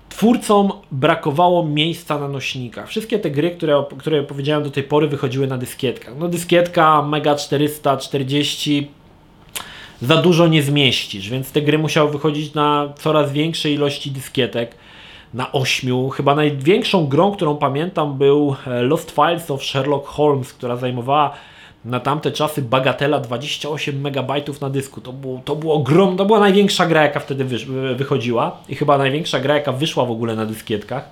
twórcom brakowało miejsca na nośnikach. Wszystkie te gry, które, które powiedziałem do tej pory, wychodziły na dyskietkach. No dyskietka Mega 440 za dużo nie zmieścisz, więc te gry musiały wychodzić na coraz większej ilości dyskietek, na ośmiu. Chyba największą grą, którą pamiętam był e, Lost Files of Sherlock Holmes, która zajmowała na tamte czasy bagatela 28 MB na dysku. To, było, to, było ogrom, to była największa gra, jaka wtedy wychodziła i chyba największa gra, jaka wyszła w ogóle na dyskietkach.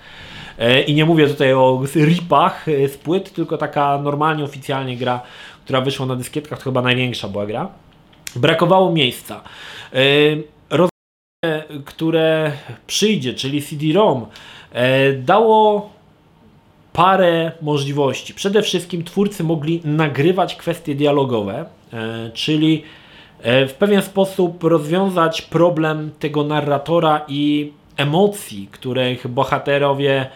E, I nie mówię tutaj o ripach e, z płyt, tylko taka normalnie, oficjalnie gra, która wyszła na dyskietkach, to chyba największa była gra brakowało miejsca. Które przyjdzie, czyli CD-ROM, e, dało parę możliwości. Przede wszystkim twórcy mogli nagrywać kwestie dialogowe, e, czyli e, w pewien sposób rozwiązać problem tego narratora i emocji, których bohaterowie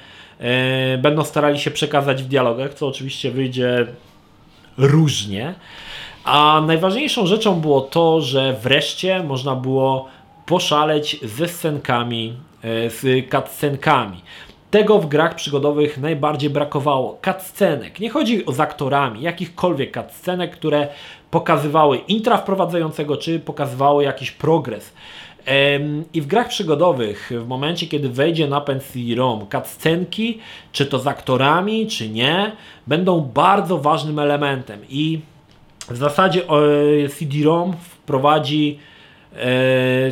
będą starali się przekazać w dialogach, co oczywiście wyjdzie różnie. A najważniejszą rzeczą było to, że wreszcie można było poszaleć ze scenkami, e, z cutscenkami. Tego w grach przygodowych najbardziej brakowało. Cutscenek. Nie chodzi o z aktorami, jakichkolwiek cutscenek, które pokazywały intra wprowadzającego, czy pokazywały jakiś progres. I w grach przygodowych, w momencie kiedy wejdzie na CD-ROM, cutscenki, czy to z aktorami, czy nie, będą bardzo ważnym elementem. I w zasadzie e, CD-ROM wprowadzi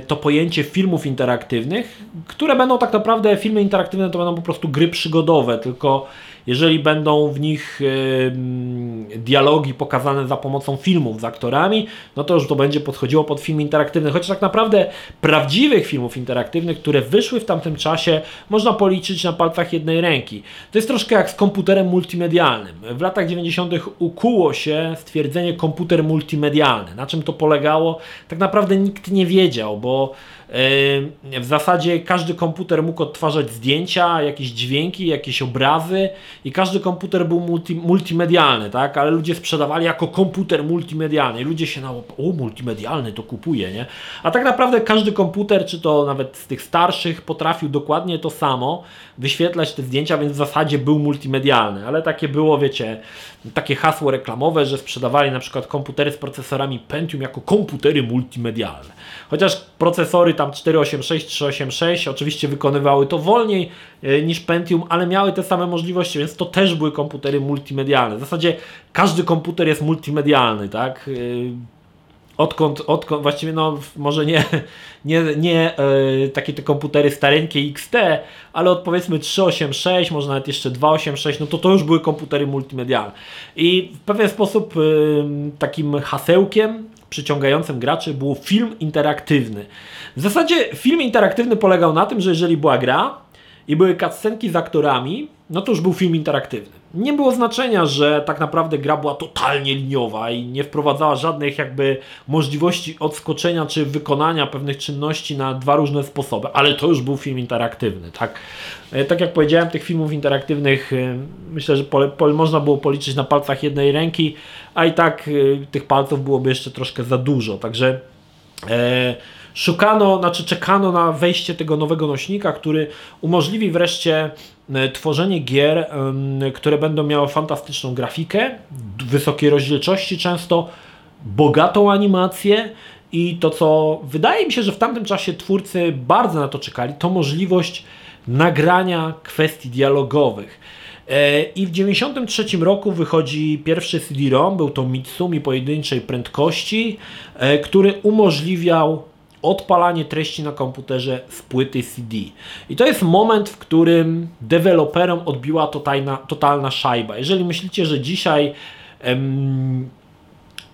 to pojęcie filmów interaktywnych, które będą tak naprawdę, filmy interaktywne to będą po prostu gry przygodowe, tylko jeżeli będą w nich dialogi pokazane za pomocą filmów z aktorami, no to już to będzie podchodziło pod film interaktywny. Chociaż tak naprawdę prawdziwych filmów interaktywnych, które wyszły w tamtym czasie, można policzyć na palcach jednej ręki. To jest troszkę jak z komputerem multimedialnym. W latach 90. ukuło się stwierdzenie komputer multimedialny. Na czym to polegało? Tak naprawdę nikt nie wiedział, bo w zasadzie każdy komputer mógł odtwarzać zdjęcia, jakieś dźwięki, jakieś obrazy i każdy komputer był multi, multimedialny, tak? Ale ludzie sprzedawali jako komputer multimedialny. Ludzie się na o multimedialny to kupuje, nie? A tak naprawdę każdy komputer, czy to nawet z tych starszych, potrafił dokładnie to samo wyświetlać te zdjęcia, więc w zasadzie był multimedialny. Ale takie było, wiecie, takie hasło reklamowe, że sprzedawali na przykład komputery z procesorami Pentium jako komputery multimedialne. Chociaż procesory tam 486, 386 oczywiście wykonywały to wolniej e, niż Pentium, ale miały te same możliwości, więc to też były komputery multimedialne. W zasadzie każdy komputer jest multimedialny, tak? E, odkąd, odkąd właściwie no może nie, nie, nie yy, takie te komputery stareńkie XT, ale od powiedzmy 386, może nawet jeszcze 286, no to to już były komputery multimedialne. I w pewien sposób yy, takim hasełkiem przyciągającym graczy był film interaktywny. W zasadzie film interaktywny polegał na tym, że jeżeli była gra i były cutscenki z aktorami, no to już był film interaktywny. Nie było znaczenia, że tak naprawdę gra była totalnie liniowa i nie wprowadzała żadnych jakby możliwości odskoczenia czy wykonania pewnych czynności na dwa różne sposoby, ale to już był film interaktywny, tak? E, tak jak powiedziałem, tych filmów interaktywnych e, myślę, że można było policzyć na palcach jednej ręki, a i tak e, tych palców byłoby jeszcze troszkę za dużo, także e, szukano, znaczy czekano na wejście tego nowego nośnika, który umożliwi wreszcie e, tworzenie gier, które będą miały fantastyczną grafikę, wysokiej rozdzielczości często, bogatą animację i to, co wydaje mi się, że w tamtym czasie twórcy bardzo na to czekali, to możliwość nagrania kwestii dialogowych. E, I w 1993 roku wychodzi pierwszy CD-ROM, był to Mitsumi pojedynczej prędkości, e, który umożliwiał odpalanie treści na komputerze z płyty CD. I to jest moment, w którym deweloperom odbiła totalna, totalna szajba. Jeżeli myślicie, że dzisiaj em,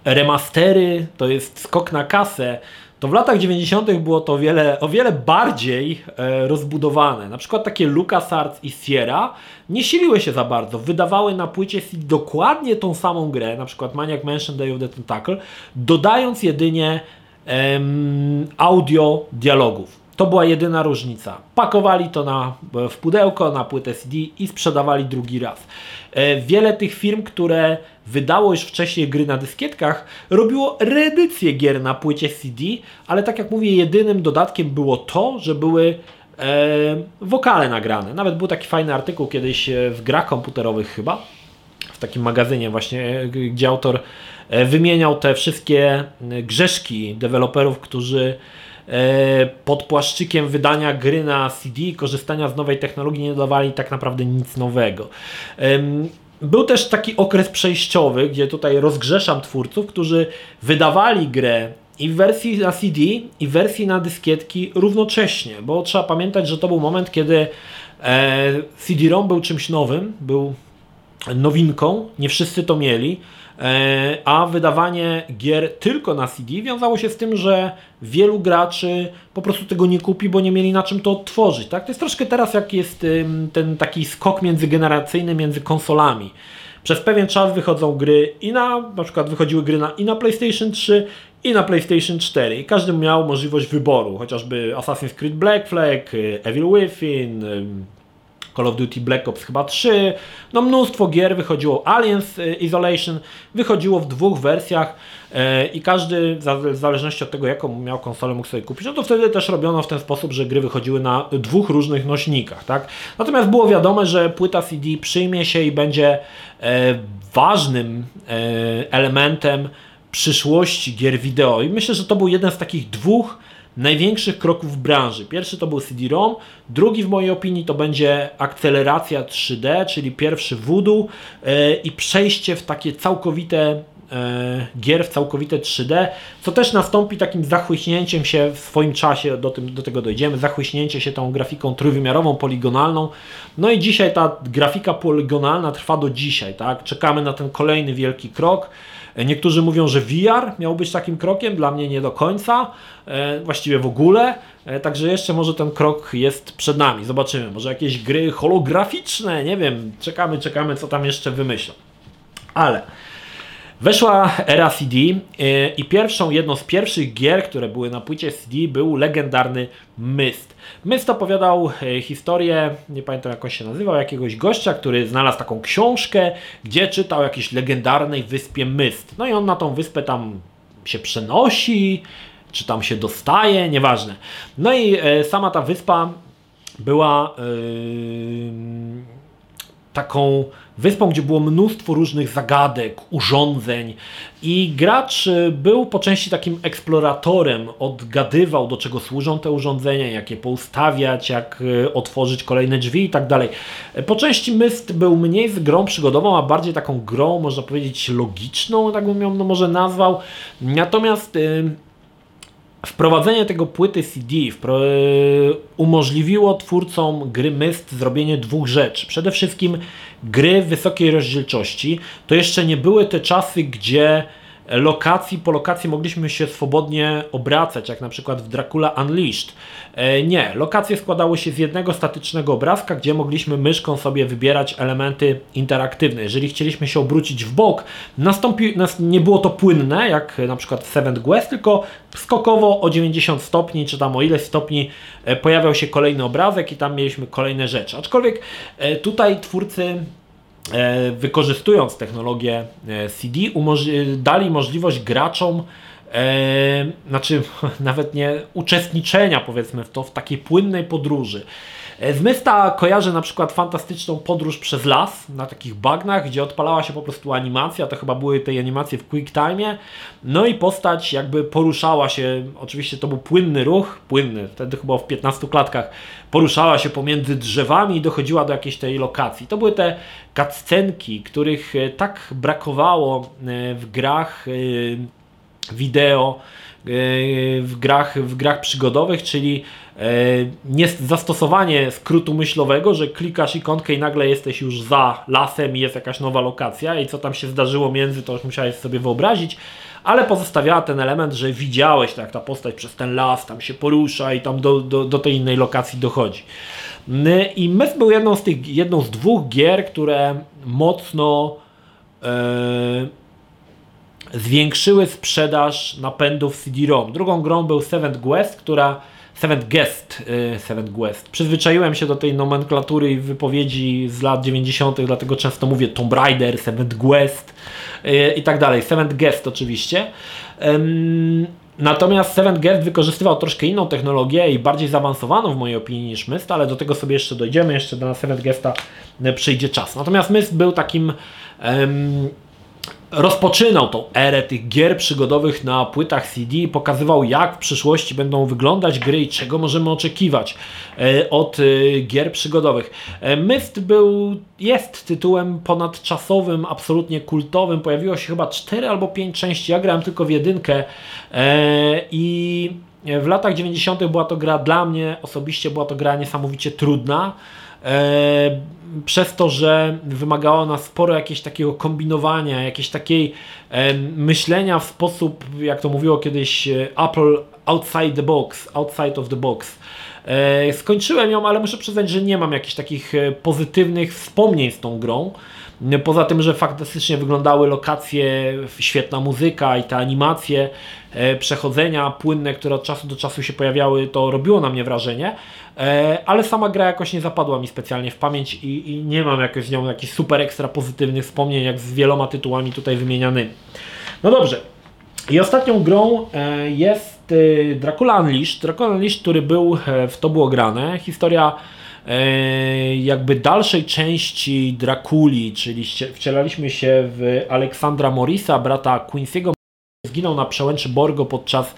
remastery to jest skok na kasę, to w latach 90. było to wiele, o wiele bardziej e, rozbudowane. Na przykład takie LucasArts i Sierra nie siliły się za bardzo. Wydawały na płycie CD dokładnie tą samą grę, na przykład Maniac Mansion Day of the Tentacle, dodając jedynie audio dialogów. To była jedyna różnica. Pakowali to na, w pudełko, na płytę CD i sprzedawali drugi raz. E, wiele tych firm, które wydało już wcześniej gry na dyskietkach, robiło reedycje gier na płycie CD, ale tak jak mówię, jedynym dodatkiem było to, że były e, wokale nagrane. Nawet był taki fajny artykuł kiedyś e, w grach komputerowych chyba, w takim magazynie właśnie, e, gdzie autor wymieniał te wszystkie e, grzeszki deweloperów, którzy e, pod płaszczykiem wydania gry na CD, korzystania z nowej technologii nie dodawali tak naprawdę nic nowego. Był też taki okres przejściowy, gdzie tutaj rozgrzeszam twórców, którzy wydawali grę i w wersji na CD, i w wersji na dyskietki równocześnie, bo trzeba pamiętać, że to był moment, kiedy CD-ROM był czymś nowym, był nowinką, nie wszyscy to mieli. E, a wydawanie gier tylko na CD wiązało się z tym, że wielu graczy po prostu tego nie kupi, bo nie mieli na czym to odtworzyć. Tak? To jest troszkę teraz jak jest ten taki skok międzygeneracyjny między konsolami. Przez pewien czas wychodzą gry i na, na przykład wychodziły gry na, i na PlayStation 3 i na PlayStation 4 i każdy miał możliwość wyboru, chociażby Assassin's Creed Black Flag, Evil Within, Call of Duty Black Ops chyba 3, no mnóstwo gier wychodziło, Aliens y, Isolation wychodziło w dwóch wersjach y, i każdy w zależności od tego jaką miał konsolę mógł sobie kupić, no to wtedy też robiono w ten sposób, że gry wychodziły na dwóch różnych nośnikach, tak? Natomiast było wiadome, że płyta CD przyjmie się i będzie e, ważnym e, elementem przyszłości gier wideo i myślę, że to był jeden z takich dwóch największych kroków w branży. Pierwszy to był CD-ROM, drugi w mojej opinii to będzie akceleracja 3D, czyli pierwszy voodoo yy, i przejście w takie całkowite e, gier w całkowite 3D, co też nastąpi takim zachłyśnięciem się w swoim czasie, do, tym, do tego dojdziemy, zachłyśnięcie się tą grafiką trójwymiarową, poligonalną. No i dzisiaj ta grafika poligonalna trwa do dzisiaj, tak? Czekamy na ten kolejny wielki krok. Niektórzy mówią, że VR miał być takim krokiem, dla mnie nie do końca, e, właściwie w ogóle, e, także jeszcze może ten krok jest przed nami, zobaczymy, może jakieś gry holograficzne, nie wiem, czekamy, czekamy co tam jeszcze wymyślą. Ale Weszła era CD e, i pierwszą, jedną z pierwszych gier, które były na płycie CD był legendarny Myst. Myst opowiadał e, historię, nie pamiętam jak on się nazywał, jakiegoś gościa, który znalazł taką książkę, gdzie czytał o jakiejś legendarnej wyspie Myst. No i on na tą wyspę tam się przenosi, czy tam się dostaje, nieważne. No i e, sama ta wyspa była yy, taką wyspą, gdzie było mnóstwo różnych zagadek, urządzeń i gracz y, był po części takim eksploratorem, odgadywał do czego służą te urządzenia, jak je poustawiać, jak y, otworzyć kolejne drzwi i tak dalej. Po części Myst był mniej z grą przygodową, a bardziej taką grą, można powiedzieć, logiczną, tak bym ją no może nazwał. Natomiast yy, Wprowadzenie tego płyty CD umożliwiło twórcom gry Myst zrobienie dwóch rzeczy. Przede wszystkim gry wysokiej rozdzielczości. To jeszcze nie były te czasy, gdzie lokacji po lokacji mogliśmy się swobodnie obracać, jak na przykład w Dracula Unleashed. E, nie, lokacje składały się z jednego statycznego obrazka, gdzie mogliśmy myszką sobie wybierać elementy interaktywne. Jeżeli chcieliśmy się obrócić w bok, nastąpi, nie było to płynne, jak na przykład w Seventh Quest, tylko skokowo o 90 stopni, czy tam o ileś stopni e, pojawiał się kolejny obrazek i tam mieliśmy kolejne rzeczy. Aczkolwiek e, tutaj twórcy wykorzystując technologię CD, dali możliwość graczom e, znaczy nawet nie uczestniczenia powiedzmy w to, w takiej płynnej podróży. Z Mysta kojarzę na przykład fantastyczną podróż przez las na takich bagnach, gdzie odpalała się po prostu animacja, to chyba były te animacje w quick time, no i postać jakby poruszała się, oczywiście to był płynny ruch, płynny, wtedy chyba w 15 klatkach, poruszała się pomiędzy drzewami i dochodziła do jakiejś tej lokacji. To były te cutscenki, których e, tak brakowało e, w grach e, wideo e, w grach, w grach przygodowych, czyli e, nie zastosowanie skrótu myślowego, że klikasz ikonkę i nagle jesteś już za lasem i jest jakaś nowa lokacja i co tam się zdarzyło między, to już musiałeś sobie wyobrazić, ale pozostawiała ten element, że widziałeś, tak ta postać przez ten las tam się porusza i tam do, do, do tej innej lokacji dochodzi. I Myth był jedną z tych, jedną z dwóch gier, które mocno yy, zwiększyły sprzedaż napędów CD-ROM. Drugą grą był Seventh Quest, która Seventh Guest, yy, Seventh Quest. Przyzwyczaiłem się do tej nomenklatury i wypowiedzi z lat 90., dlatego często mówię Tomb Raider, Seventh Quest yy, i tak dalej. Seventh Guest oczywiście. Natomiast Seventh Guest wykorzystywał troszkę inną technologię i bardziej zaawansowaną w mojej opinii niż Myst, ale do tego sobie jeszcze dojdziemy, jeszcze do Seventh Guesta przyjdzie czas. Natomiast Myst był takim rozpoczynał tą erę tych gier przygodowych na płytach CD i pokazywał jak w przyszłości będą wyglądać gry i czego możemy oczekiwać e, od e, gier przygodowych. E, Myst był, jest tytułem ponadczasowym, absolutnie kultowym. Pojawiło się chyba 4 albo 5 części. Ja grałem tylko w jedynkę i w latach 90. była to gra dla mnie osobiście była to gra niesamowicie trudna przez to, że wymagało nas sporo jakiegoś takiego kombinowania, jakiejś takiej e, myślenia w sposób, jak to mówiło kiedyś e, Apple, outside the box, outside of the box. E, skończyłem ją, ale muszę przyznać, że nie mam jakichś takich e, pozytywnych wspomnień z tą grą. Poza tym, że faktycznie wyglądały lokacje, świetna muzyka i te animacje, e, przechodzenia płynne, które od czasu do czasu się pojawiały, to robiło na mnie wrażenie, e, ale sama gra jakoś nie zapadła mi specjalnie w pamięć i, i nie mam jakoś z nią jakichś super ekstra pozytywnych wspomnień, jak z wieloma tytułami tutaj wymienianymi. No dobrze. I ostatnią grą e, jest Dracula Unleashed. Dracula Unleashed, który był w to było grane. Historia jakby dalszej części Drakuli, czyli wcielaliśmy się w Aleksandra Morisa, brata Quincy'ego, zginął na przełęczy Borgo podczas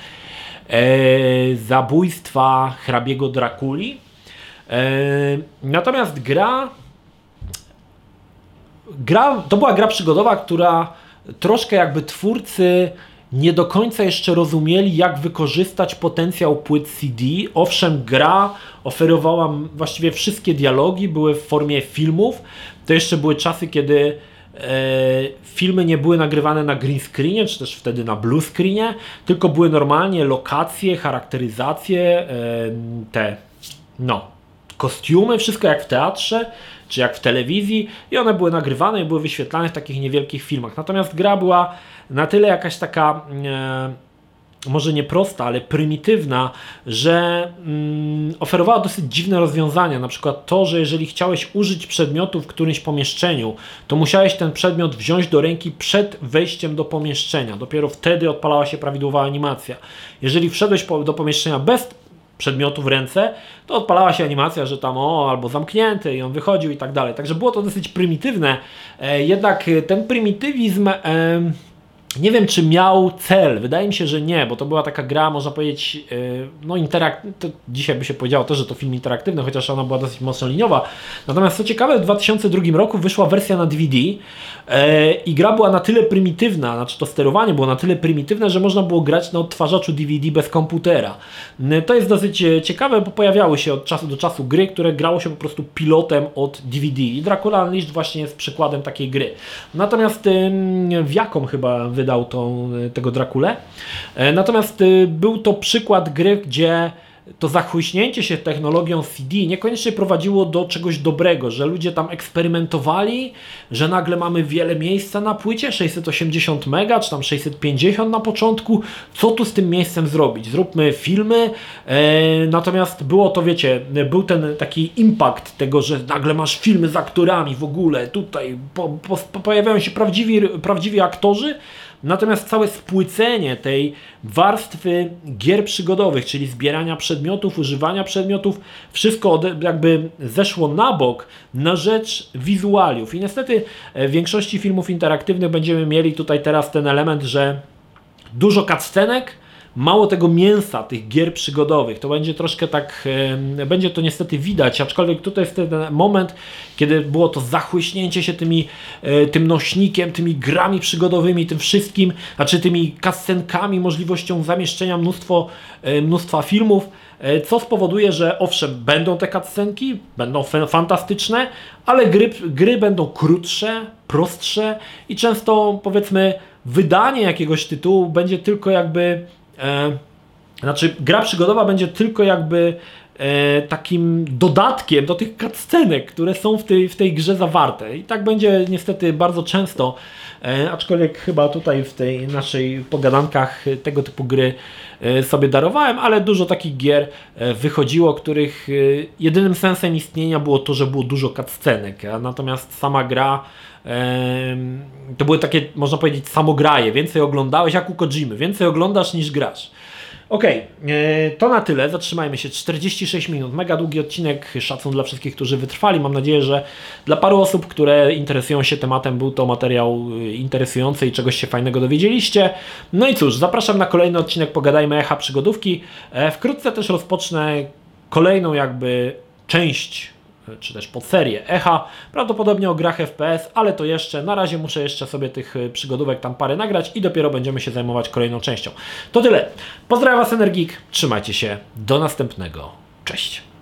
e, zabójstwa hrabiego Drakuli. E, natomiast gra, gra, to była gra przygodowa, która troszkę jakby twórcy nie do końca jeszcze rozumieli, jak wykorzystać potencjał płyt CD. Owszem, gra oferowała właściwie wszystkie dialogi, były w formie filmów. To jeszcze były czasy, kiedy e, filmy nie były nagrywane na green screenie, czy też wtedy na blue screenie, tylko były normalnie lokacje, charakteryzacje, e, te no, kostiumy, wszystko jak w teatrze czy jak w telewizji i one były nagrywane i były wyświetlane w takich niewielkich filmach. Natomiast gra była na tyle jakaś taka e, może nie prosta, ale prymitywna, że mm, oferowała dosyć dziwne rozwiązania. Na przykład to, że jeżeli chciałeś użyć przedmiotu w którymś pomieszczeniu, to musiałeś ten przedmiot wziąć do ręki przed wejściem do pomieszczenia. Dopiero wtedy odpalała się prawidłowa animacja. Jeżeli wszedłeś po, do pomieszczenia bez przedmiotu w ręce, to odpalała się animacja, że tam o, albo zamknięty i on wychodził i tak dalej. Także było to dosyć prymitywne. E, jednak ten prymitywizm e, nie wiem, czy miał cel. Wydaje mi się, że nie, bo to była taka gra, można powiedzieć, e, no interak... dzisiaj by się powiedziało też, że to film interaktywny, chociaż ona była dosyć mocno liniowa. Natomiast co ciekawe, w 2002 roku wyszła wersja na DVD i gra była na tyle prymitywna, znaczy to sterowanie było na tyle prymitywne, że można było grać na odtwarzaczu DVD bez komputera. E, to jest dosyć ciekawe, bo pojawiały się od czasu do czasu gry, które grało się po prostu pilotem od DVD i Dracula Unleashed właśnie jest przykładem takiej gry. Natomiast w jaką chyba wydał tą, tego Drakulę. E, Natomiast był to przykład gry, gdzie to zachłyśnięcie się technologią CD niekoniecznie prowadziło do czegoś dobrego, że ludzie tam eksperymentowali, że nagle mamy wiele miejsca na płycie, 680 mega, czy tam 650 na początku, co tu z tym miejscem zrobić? Zróbmy filmy, e, natomiast było to, wiecie, był ten taki impact tego, że nagle masz filmy z aktorami w ogóle, tutaj po, po, po, pojawiają się prawdziwi, prawdziwi aktorzy, Natomiast całe spłycenie tej warstwy gier przygodowych, czyli zbierania przedmiotów, używania przedmiotów, wszystko jakby zeszło na bok na rzecz wizualiów. I niestety e, w większości filmów interaktywnych będziemy mieli tutaj teraz ten element, że dużo cutscenek, mało tego mięsa, tych gier przygodowych. To będzie troszkę tak, będzie to niestety widać, aczkolwiek tutaj jest ten moment, kiedy było to zachłyśnięcie się tymi, e, tym nośnikiem, tymi grami przygodowymi, tym wszystkim, znaczy tymi kascenkami, możliwością zamieszczenia mnóstwo, e, mnóstwa filmów, e, co spowoduje, że owszem, będą te cutscenki, będą fantastyczne, ale gry, gry będą krótsze, prostsze i często powiedzmy wydanie jakiegoś tytułu będzie tylko jakby E, znaczy, gra przygodowa będzie tylko jakby e, takim dodatkiem do tych cutscenek, które są w tej, w tej grze zawarte. I tak będzie niestety bardzo często, e, aczkolwiek chyba tutaj w tej naszej pogadankach tego typu gry e, sobie darowałem, ale dużo takich gier e, wychodziło, których e, jedynym sensem istnienia było to, że było dużo cutscenek, a natomiast sama gra to były takie, można powiedzieć, samograje. Więcej oglądałeś jak u Kojimy. Więcej oglądasz niż grasz. Okej, e, to na tyle. Zatrzymajmy się. 46 minut. Mega długi odcinek. Szacun dla wszystkich, którzy wytrwali. Mam nadzieję, że dla paru osób, które interesują się tematem, był to materiał y, interesujący i czegoś się fajnego dowiedzieliście. No i cóż, zapraszam na kolejny odcinek Pogadajmy Echa Przygodówki. E, Wkrótce też rozpocznę kolejną jakby część czy też podserię Echa, prawdopodobnie o grach FPS, ale to jeszcze, na razie muszę jeszcze sobie tych y, przygodówek tam parę nagrać i dopiero będziemy się zajmować kolejną częścią. To tyle. Pozdrawiam Was Energik, trzymajcie się, do następnego, cześć.